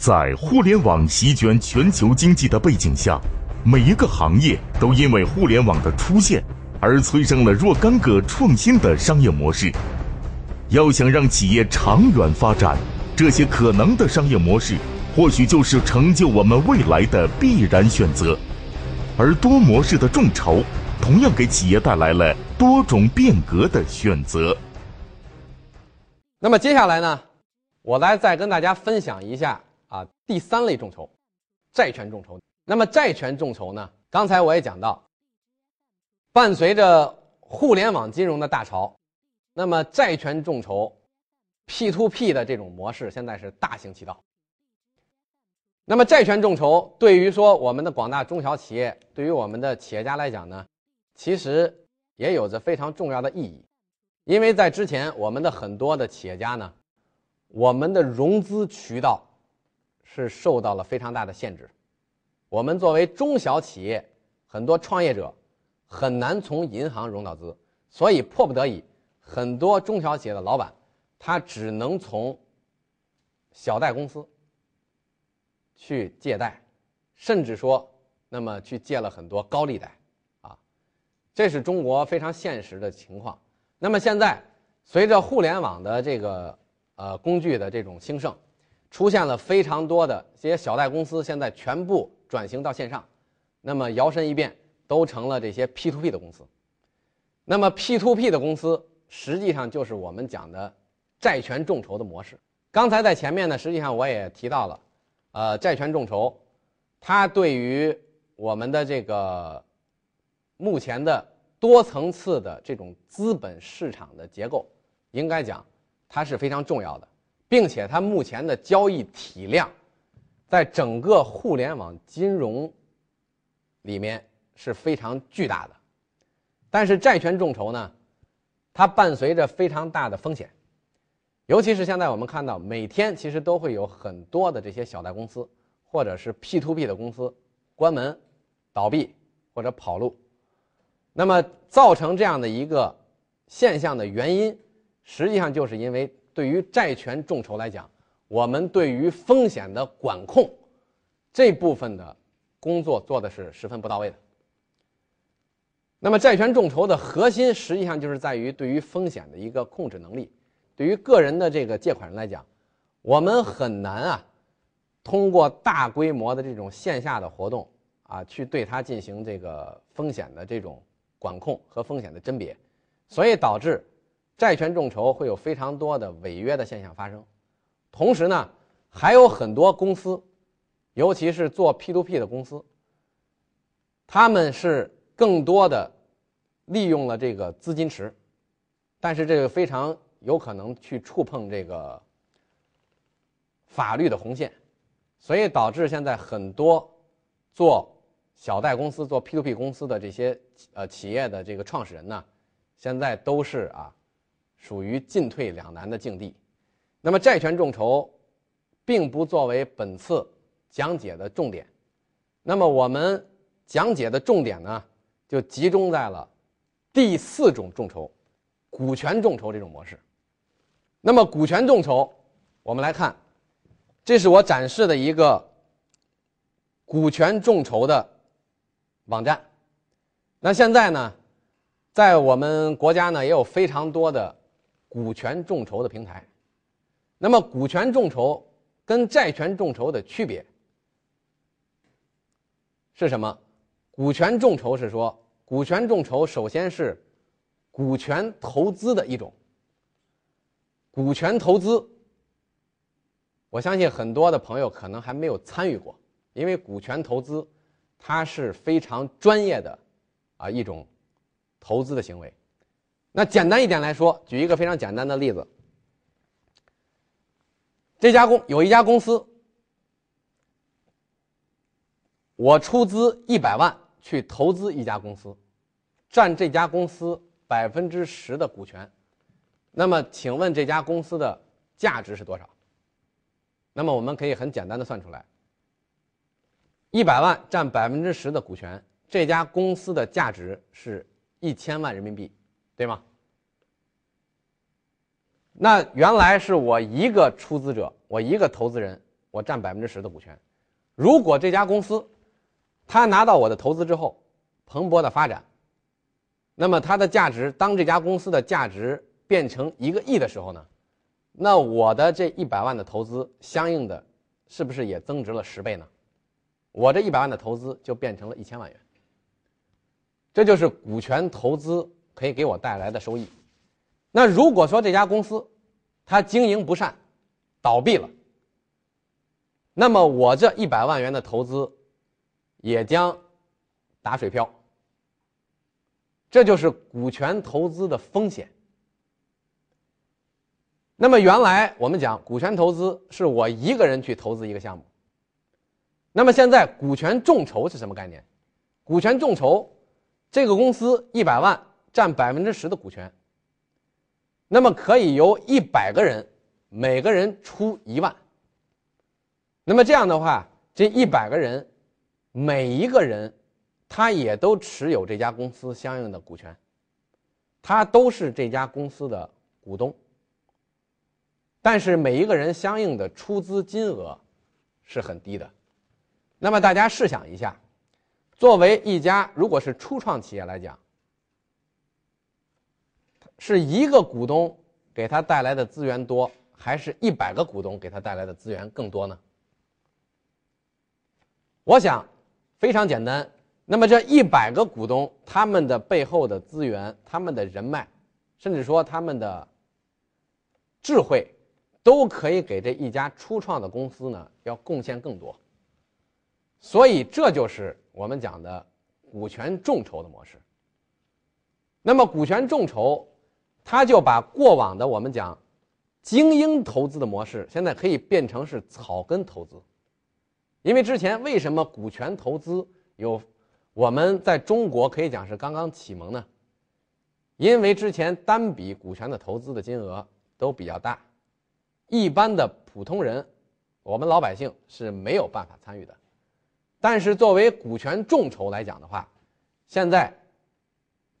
在互联网席卷全球经济的背景下，每一个行业都因为互联网的出现而催生了若干个创新的商业模式。要想让企业长远发展，这些可能的商业模式，或许就是成就我们未来的必然选择。而多模式的众筹，同样给企业带来了多种变革的选择。那么接下来呢，我来再跟大家分享一下第三类众筹，债权众筹。那么债权众筹呢，刚才我也讲到，伴随着互联网金融的大潮，那么债权众筹、P to P 的这种模式现在是大行其道。那么债权众筹对于说我们的广大中小企业，对于我们的企业家来讲呢，其实也有着非常重要的意义。因为在之前，我们的很多的企业家呢，我们的融资渠道是受到了非常大的限制。我们作为中小企业，很多创业者很难从银行融到资，所以迫不得已，很多中小企业的老板他只能从小贷公司去借贷，甚至说，那么去借了很多高利贷，啊，这是中国非常现实的情况。那么现在，随着互联网的这个呃工具的这种兴盛，出现了非常多的这些小贷公司，现在全部转型到线上，那么摇身一变都成了这些 P to P 的公司。那么 P to P 的公司实际上就是我们讲的债权众筹的模式。刚才在前面呢，实际上我也提到了，呃，债权众筹，它对于我们的这个目前的。多层次的这种资本市场的结构，应该讲它是非常重要的，并且它目前的交易体量，在整个互联网金融里面是非常巨大的。但是债权众筹呢，它伴随着非常大的风险，尤其是现在我们看到每天其实都会有很多的这些小贷公司或者是 P to P 的公司关门、倒闭或者跑路。那么造成这样的一个现象的原因，实际上就是因为对于债权众筹来讲，我们对于风险的管控这部分的工作做的是十分不到位的。那么债权众筹的核心实际上就是在于对于风险的一个控制能力。对于个人的这个借款人来讲，我们很难啊通过大规模的这种线下的活动啊去对它进行这个风险的这种。管控和风险的甄别，所以导致债权众筹会有非常多的违约的现象发生。同时呢，还有很多公司，尤其是做 P to P 的公司，他们是更多的利用了这个资金池，但是这个非常有可能去触碰这个法律的红线，所以导致现在很多做。小贷公司做 P to P 公司的这些呃企业的这个创始人呢，现在都是啊，属于进退两难的境地。那么债权众筹，并不作为本次讲解的重点。那么我们讲解的重点呢，就集中在了第四种众筹——股权众筹这种模式。那么股权众筹，我们来看，这是我展示的一个股权众筹的。网站，那现在呢，在我们国家呢也有非常多的股权众筹的平台。那么，股权众筹跟债权众筹的区别是什么？股权众筹是说，股权众筹首先是股权投资的一种。股权投资，我相信很多的朋友可能还没有参与过，因为股权投资。它是非常专业的，啊一种投资的行为。那简单一点来说，举一个非常简单的例子：这家公有一家公司，我出资一百万去投资一家公司，占这家公司百分之十的股权。那么，请问这家公司的价值是多少？那么我们可以很简单的算出来。一百万占百分之十的股权，这家公司的价值是一千万人民币，对吗？那原来是我一个出资者，我一个投资人，我占百分之十的股权。如果这家公司他拿到我的投资之后，蓬勃的发展，那么它的价值，当这家公司的价值变成一个亿的时候呢，那我的这一百万的投资，相应的是不是也增值了十倍呢？我这一百万的投资就变成了一千万元。这就是股权投资可以给我带来的收益。那如果说这家公司它经营不善，倒闭了，那么我这一百万元的投资也将打水漂。这就是股权投资的风险。那么原来我们讲股权投资是我一个人去投资一个项目。那么现在股权众筹是什么概念？股权众筹，这个公司一百万占百分之十的股权。那么可以由一百个人，每个人出一万。那么这样的话，这一百个人，每一个人。他也都持有这家公司相应的股权，他都是这家公司的股东。但是每一个人相应的出资金额是很低的。那么大家试想一下，作为一家如果是初创企业来讲，是一个股东给他带来的资源多，还是一百个股东给他带来的资源更多呢？我想非常简单。那么这一百个股东，他们的背后的资源、他们的人脉，甚至说他们的智慧，都可以给这一家初创的公司呢要贡献更多。所以这就是我们讲的股权众筹的模式。那么股权众筹，他就把过往的我们讲精英投资的模式，现在可以变成是草根投资。因为之前为什么股权投资有？我们在中国可以讲是刚刚启蒙呢，因为之前单笔股权的投资的金额都比较大，一般的普通人，我们老百姓是没有办法参与的。但是作为股权众筹来讲的话，现在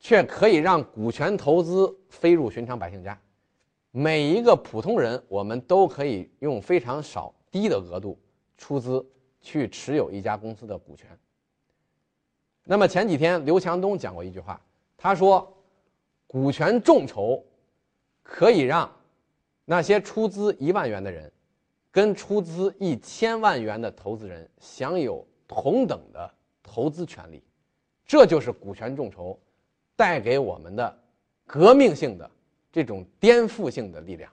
却可以让股权投资飞入寻常百姓家，每一个普通人，我们都可以用非常少低的额度出资去持有一家公司的股权。那么前几天刘强东讲过一句话，他说：“股权众筹可以让那些出资一万元的人，跟出资一千万元的投资人享有同等的投资权利，这就是股权众筹带给我们的革命性的这种颠覆性的力量。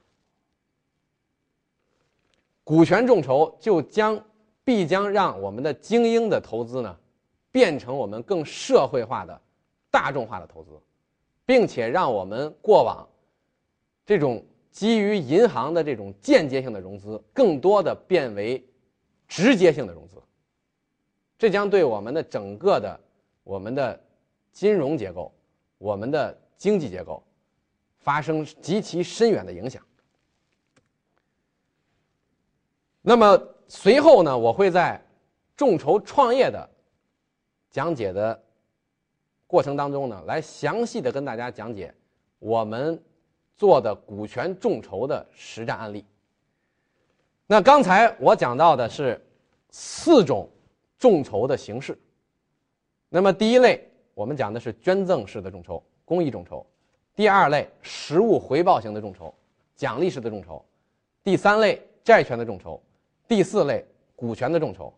股权众筹就将必将让我们的精英的投资呢。”变成我们更社会化的、大众化的投资，并且让我们过往这种基于银行的这种间接性的融资，更多的变为直接性的融资。这将对我们的整个的我们的金融结构、我们的经济结构发生极其深远的影响。那么随后呢，我会在众筹创业的。讲解的过程当中呢，来详细的跟大家讲解我们做的股权众筹的实战案例。那刚才我讲到的是四种众筹的形式。那么第一类我们讲的是捐赠式的众筹、公益众筹；第二类实物回报型的众筹、奖励式的众筹；第三类债权的众筹；第四类股权的众筹。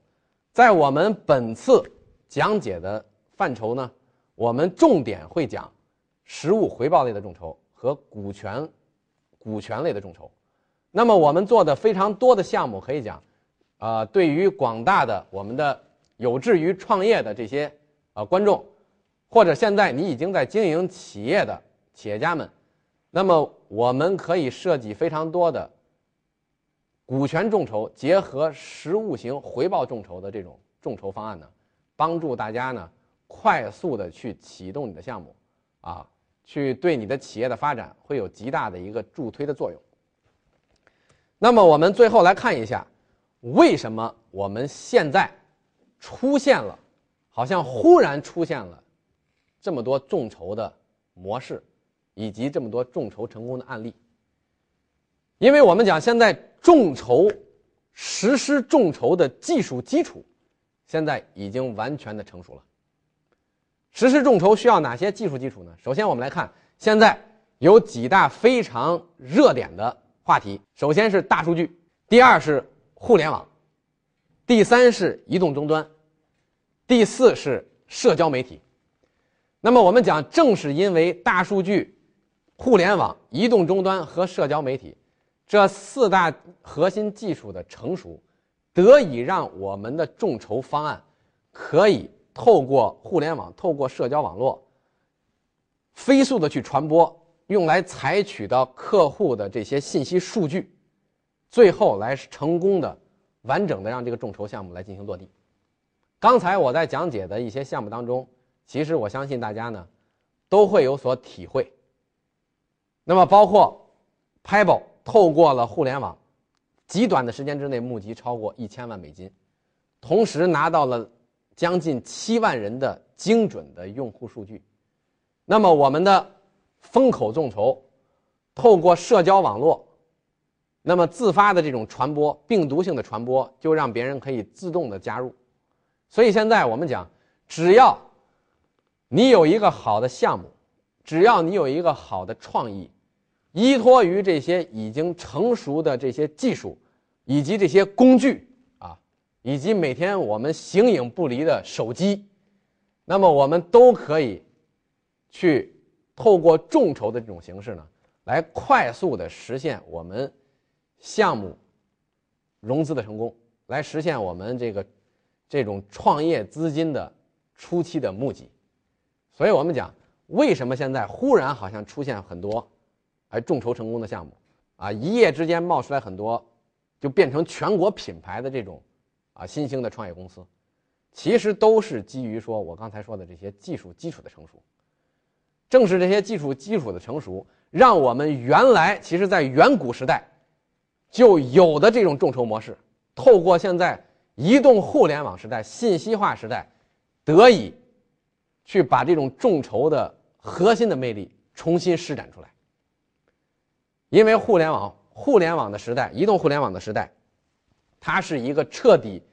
在我们本次。讲解的范畴呢，我们重点会讲实物回报类的众筹和股权股权类的众筹。那么我们做的非常多的项目，可以讲，呃，对于广大的我们的有志于创业的这些呃观众，或者现在你已经在经营企业的企业家们，那么我们可以设计非常多的股权众筹结合实物型回报众筹的这种众筹方案呢。帮助大家呢，快速的去启动你的项目，啊，去对你的企业的发展会有极大的一个助推的作用。那么我们最后来看一下，为什么我们现在出现了，好像忽然出现了这么多众筹的模式，以及这么多众筹成功的案例？因为我们讲现在众筹实施众筹的技术基础，现在已经完全的成熟了。实施众筹需要哪些技术基础呢？首先，我们来看现在有几大非常热点的话题。首先是大数据，第二是互联网，第三是移动终端，第四是社交媒体。那么我们讲，正是因为大数据、互联网、移动终端和社交媒体这四大核心技术的成熟，得以让我们的众筹方案可以透过互联网、透过社交网络飞速的去传播，用来采取到客户的这些信息数据，最后来成功的、完整的让这个众筹项目来进行落地。刚才我在讲解的一些项目当中。其实我相信大家呢，都会有所体会。那么，包括 Pebble 透过了互联网，极短的时间之内募集超过一千万美金，同时拿到了将近七万人的精准的用户数据。那么，我们的风口众筹透过社交网络，那么自发的这种传播，病毒性的传播，就让别人可以自动的加入。所以现在我们讲，只要你有一个好的项目，只要你有一个好的创意，依托于这些已经成熟的这些技术，以及这些工具啊，以及每天我们形影不离的手机，那么我们都可以去透过众筹的这种形式呢，来快速的实现我们项目融资的成功，来实现我们这个这种创业资金的初期的募集。所以我们讲，为什么现在忽然好像出现很多，哎，众筹成功的项目，啊，一夜之间冒出来很多，就变成全国品牌的这种，啊，新兴的创业公司，其实都是基于说我刚才说的这些技术基础的成熟。正是这些技术基础的成熟，让我们原来其实在远古时代就有的这种众筹模式，透过现在移动互联网时代、信息化时代，得以。去把这种众筹的核心的魅力重新施展出来。因为互联网、互联网的时代，移动互联网的时代，它是一个彻底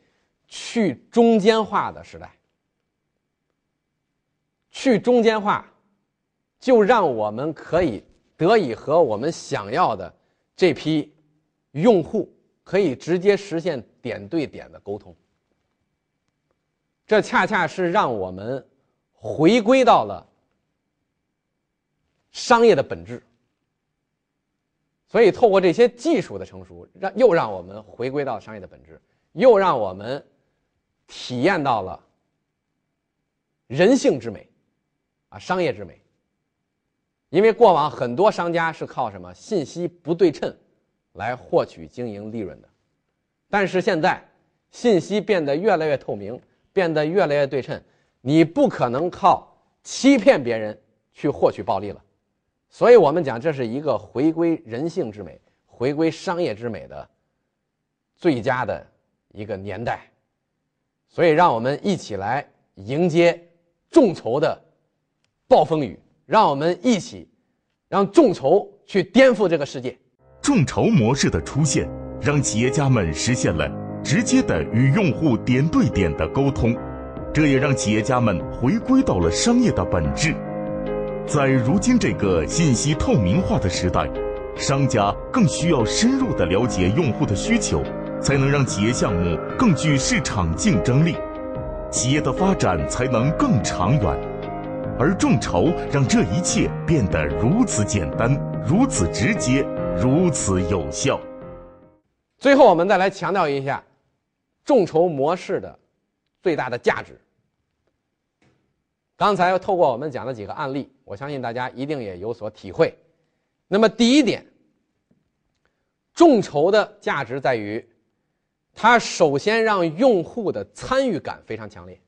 去中间化的时代。去中间化，就让我们可以得以和我们想要的这批用户可以直接实现点对点的沟通。这恰恰是让我们。回归到了商业的本质，所以透过这些技术的成熟，让又让我们回归到商业的本质，又让我们体验到了人性之美，啊，商业之美。因为过往很多商家是靠什么信息不对称来获取经营利润的，但是现在信息变得越来越透明，变得越来越对称。你不可能靠欺骗别人去获取暴利了，所以我们讲这是一个回归人性之美、回归商业之美的最佳的一个年代，所以让我们一起来迎接众筹的暴风雨，让我们一起让众筹去颠覆这个世界。众筹模式的出现，让企业家们实现了直接的与用户点对点的沟通。这也让企业家们回归到了商业的本质。在如今这个信息透明化的时代，商家更需要深入的了解用户的需求，才能让企业项目更具市场竞争力，企业的发展才能更长远。而众筹让这一切变得如此简单、如此直接、如此有效。最后，我们再来强调一下众筹模式的最大的价值。刚才透过我们讲的几个案例，我相信大家一定也有所体会。那么第一点，众筹的价值在于，它首先让用户的参与感非常强烈，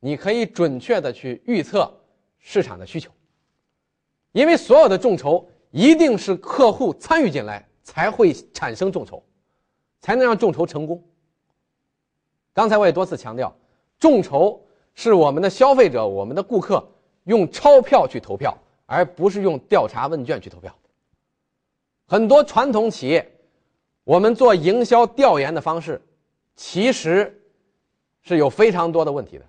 你可以准确的去预测市场的需求，因为所有的众筹一定是客户参与进来才会产生众筹，才能让众筹成功。刚才我也多次强调，众筹。是我们的消费者，我们的顾客用钞票去投票，而不是用调查问卷去投票。很多传统企业我们做营销调研的方式，其实是有非常多的问题的，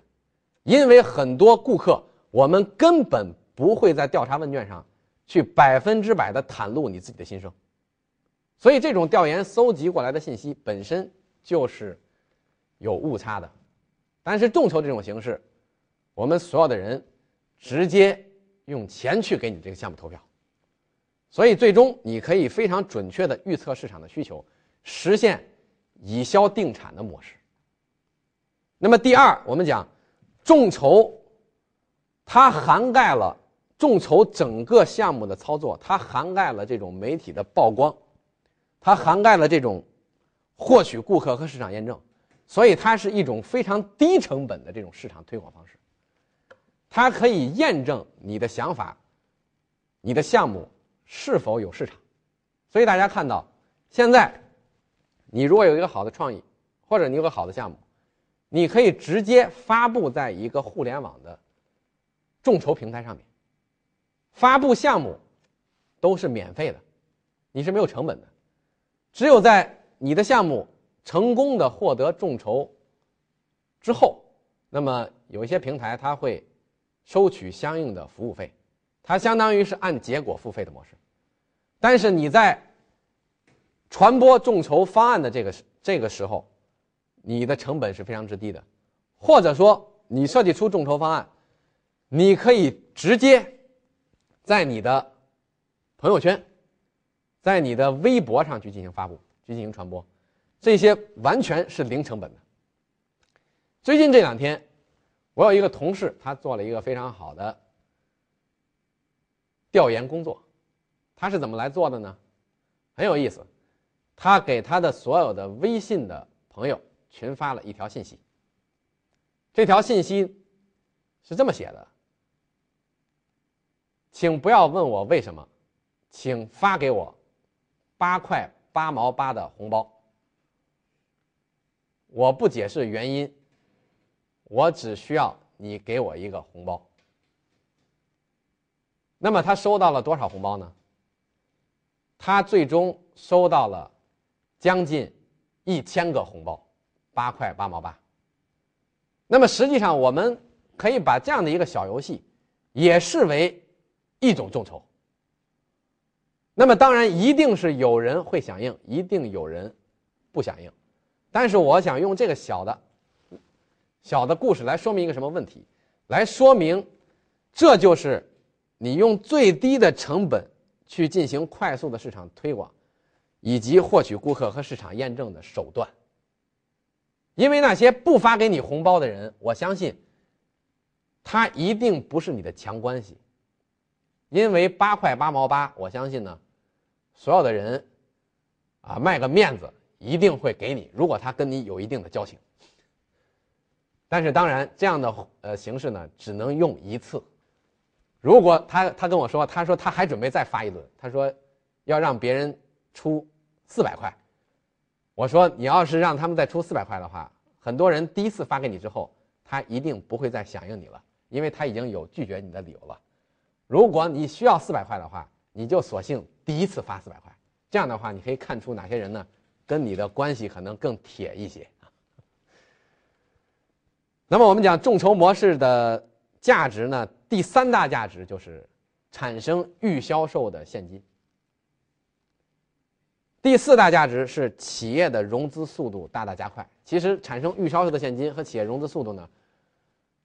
因为很多顾客我们根本不会在调查问卷上去百分之百的袒露你自己的心声，所以这种调研搜集过来的信息本身就是有误差的。但是众筹这种形式，我们所有的人直接用钱去给你这个项目投票。所以，最终你可以非常准确的预测市场的需求，实现以销定产的模式。那么，第二，我们讲众筹，它涵盖了众筹整个项目的操作，它涵盖了这种媒体的曝光，它涵盖了这种获取顾客和市场验证，所以它是一种非常低成本的这种市场推广方式。它可以验证你的想法，你的项目。是否有市场？所以大家看到，现在你如果有一个好的创意，或者你有个好的项目，你可以直接发布在一个互联网的众筹平台上面。发布项目都是免费的，你是没有成本的。只有在你的项目成功的获得众筹之后，那么有一些平台它会收取相应的服务费。它相当于是按结果付费的模式，但是你在传播众筹方案的这个这个时候，你的成本是非常之低的，或者说你设计出众筹方案，你可以直接在你的朋友圈，在你的微博上去进行发布，去进行传播，这些完全是零成本的。最近这两天，我有一个同事，他做了一个非常好的。调研工作，他是怎么来做的呢？很有意思，他给他的所有的微信的朋友群发了一条信息。这条信息是这么写的：“请不要问我为什么，请发给我八块八毛八的红包。我不解释原因，我只需要你给我一个红包。”那么他收到了多少红包呢？他最终收到了将近一千个红包，八块八毛八。那么实际上，我们可以把这样的一个小游戏也视为一种众筹。那么当然，一定是有人会响应，一定有人不响应。但是我想用这个小的、小的故事来说明一个什么问题？来说明，这就是。你用最低的成本去进行快速的市场推广，以及获取顾客和市场验证的手段。因为那些不发给你红包的人，我相信他一定不是你的强关系。因为八块八毛八，我相信呢，所有的人啊卖个面子一定会给你。如果他跟你有一定的交情，但是当然这样的呃形式呢，只能用一次。如果他他跟我说，他说他还准备再发一轮，他说要让别人出四百块。我说你要是让他们再出四百块的话，很多人第一次发给你之后，他一定不会再响应你了，因为他已经有拒绝你的理由了。如果你需要四百块的话，你就索性第一次发四百块，这样的话你可以看出哪些人呢跟你的关系可能更铁一些啊。那么我们讲众筹模式的。价值呢？第三大价值就是产生预销售的现金。第四大价值是企业的融资速度大大加快。其实产生预销售的现金和企业融资速度呢，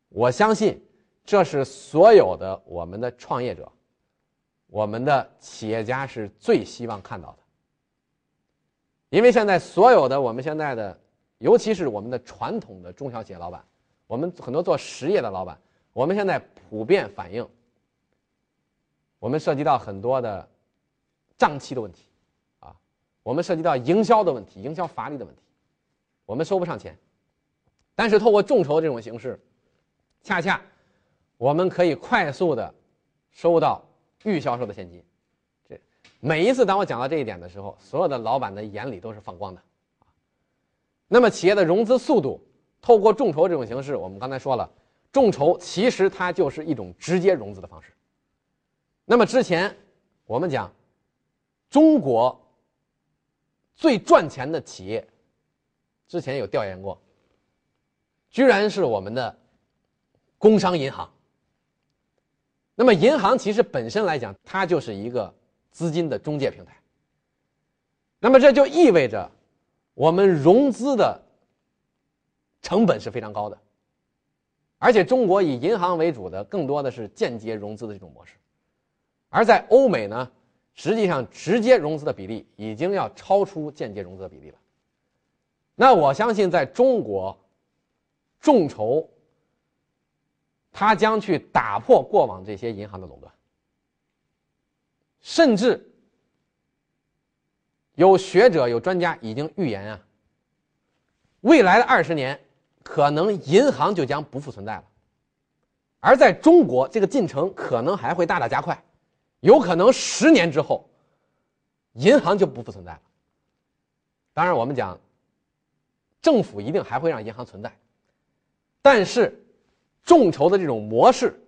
我相信这是所有的我们的创业者、我们的企业家是最希望看到的。因为现在所有的我们现在的，尤其是我们的传统的中小企业老板，我们很多做实业的老板。我们现在普遍反映，我们涉及到很多的账期的问题，啊，我们涉及到营销的问题、营销乏力的问题，我们收不上钱。但是透过众筹这种形式，恰恰我们可以快速的收到预销售的现金。每一次当我讲到这一点的时候，所有的老板的眼里都是放光的。那么企业的融资速度，透过众筹这种形式，我们刚才说了。众筹其实它就是一种直接融资的方式。那么之前我们讲，中国最赚钱的企业，之前有调研过，居然是我们的工商银行。那么，银行其实本身来讲，它就是一个资金的中介平台。那么，这就意味着我们融资的成本是非常高的，而且中国以银行为主的更多的是间接融资的这种模式，而在欧美呢，实际上直接融资的比例已经要超出间接融资的比例了。那我相信，在中国，众筹。他将去打破过往这些银行的垄断，甚至有学者、有专家已经预言啊，未来的二十年，可能银行就将不复存在了。而在中国，这个进程可能还会大大加快，有可能十年之后，银行就不复存在了。当然，我们讲，政府一定还会让银行存在，但是。众筹的这种模式，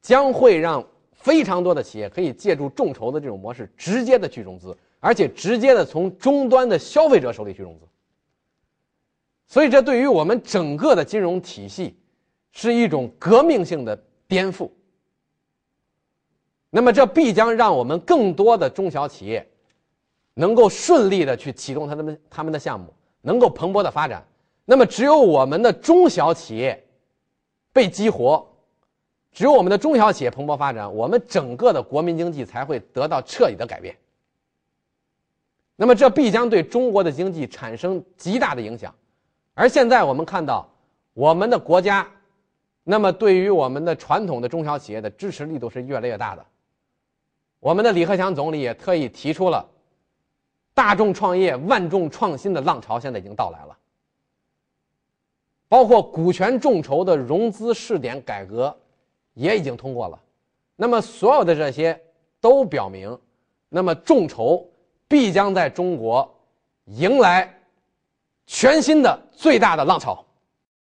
将会让非常多的企业可以借助众筹的这种模式，直接的去融资，而且直接的从终端的消费者手里去融资。所以，这对于我们整个的金融体系，是一种革命性的颠覆。那么，这必将让我们更多的中小企业，能够顺利的去启动他们他们的项目，能够蓬勃的发展。那么，只有我们的中小企业。被激活，只有我们的中小企业蓬勃发展，我们整个的国民经济才会得到彻底的改变。那么，这必将对中国的经济产生极大的影响。而现在我们看到，我们的国家，那么对于我们的传统的中小企业的支持力度是越来越大的。我们的李克强总理也特意提出了，大众创业、万众创新的浪潮现在已经到来了。包括股权众筹的融资试点改革，也已经通过了。那么，所有的这些都表明，那么众筹必将在中国迎来全新的最大的浪潮。